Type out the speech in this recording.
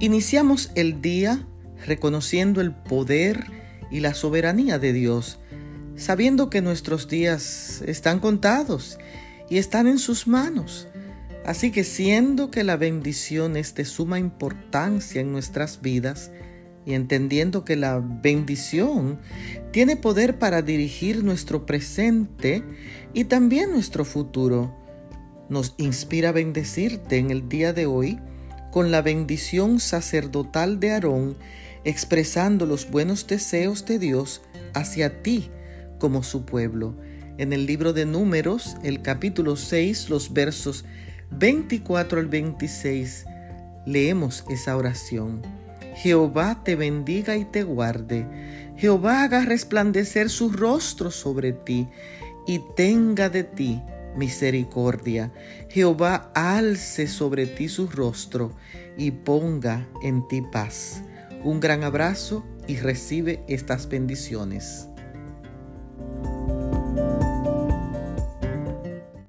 Iniciamos el día reconociendo el poder y la soberanía de Dios, sabiendo que nuestros días están contados y están en sus manos. Así que siendo que la bendición es de suma importancia en nuestras vidas, y entendiendo que la bendición tiene poder para dirigir nuestro presente y también nuestro futuro, nos inspira a bendecirte en el día de hoy con la bendición sacerdotal de Aarón, expresando los buenos deseos de Dios hacia ti como su pueblo. En el libro de Números, el capítulo 6, los versos 24 al 26, leemos esa oración. Jehová te bendiga y te guarde. Jehová haga resplandecer su rostro sobre ti y tenga de ti misericordia. Jehová alce sobre ti su rostro y ponga en ti paz. Un gran abrazo y recibe estas bendiciones.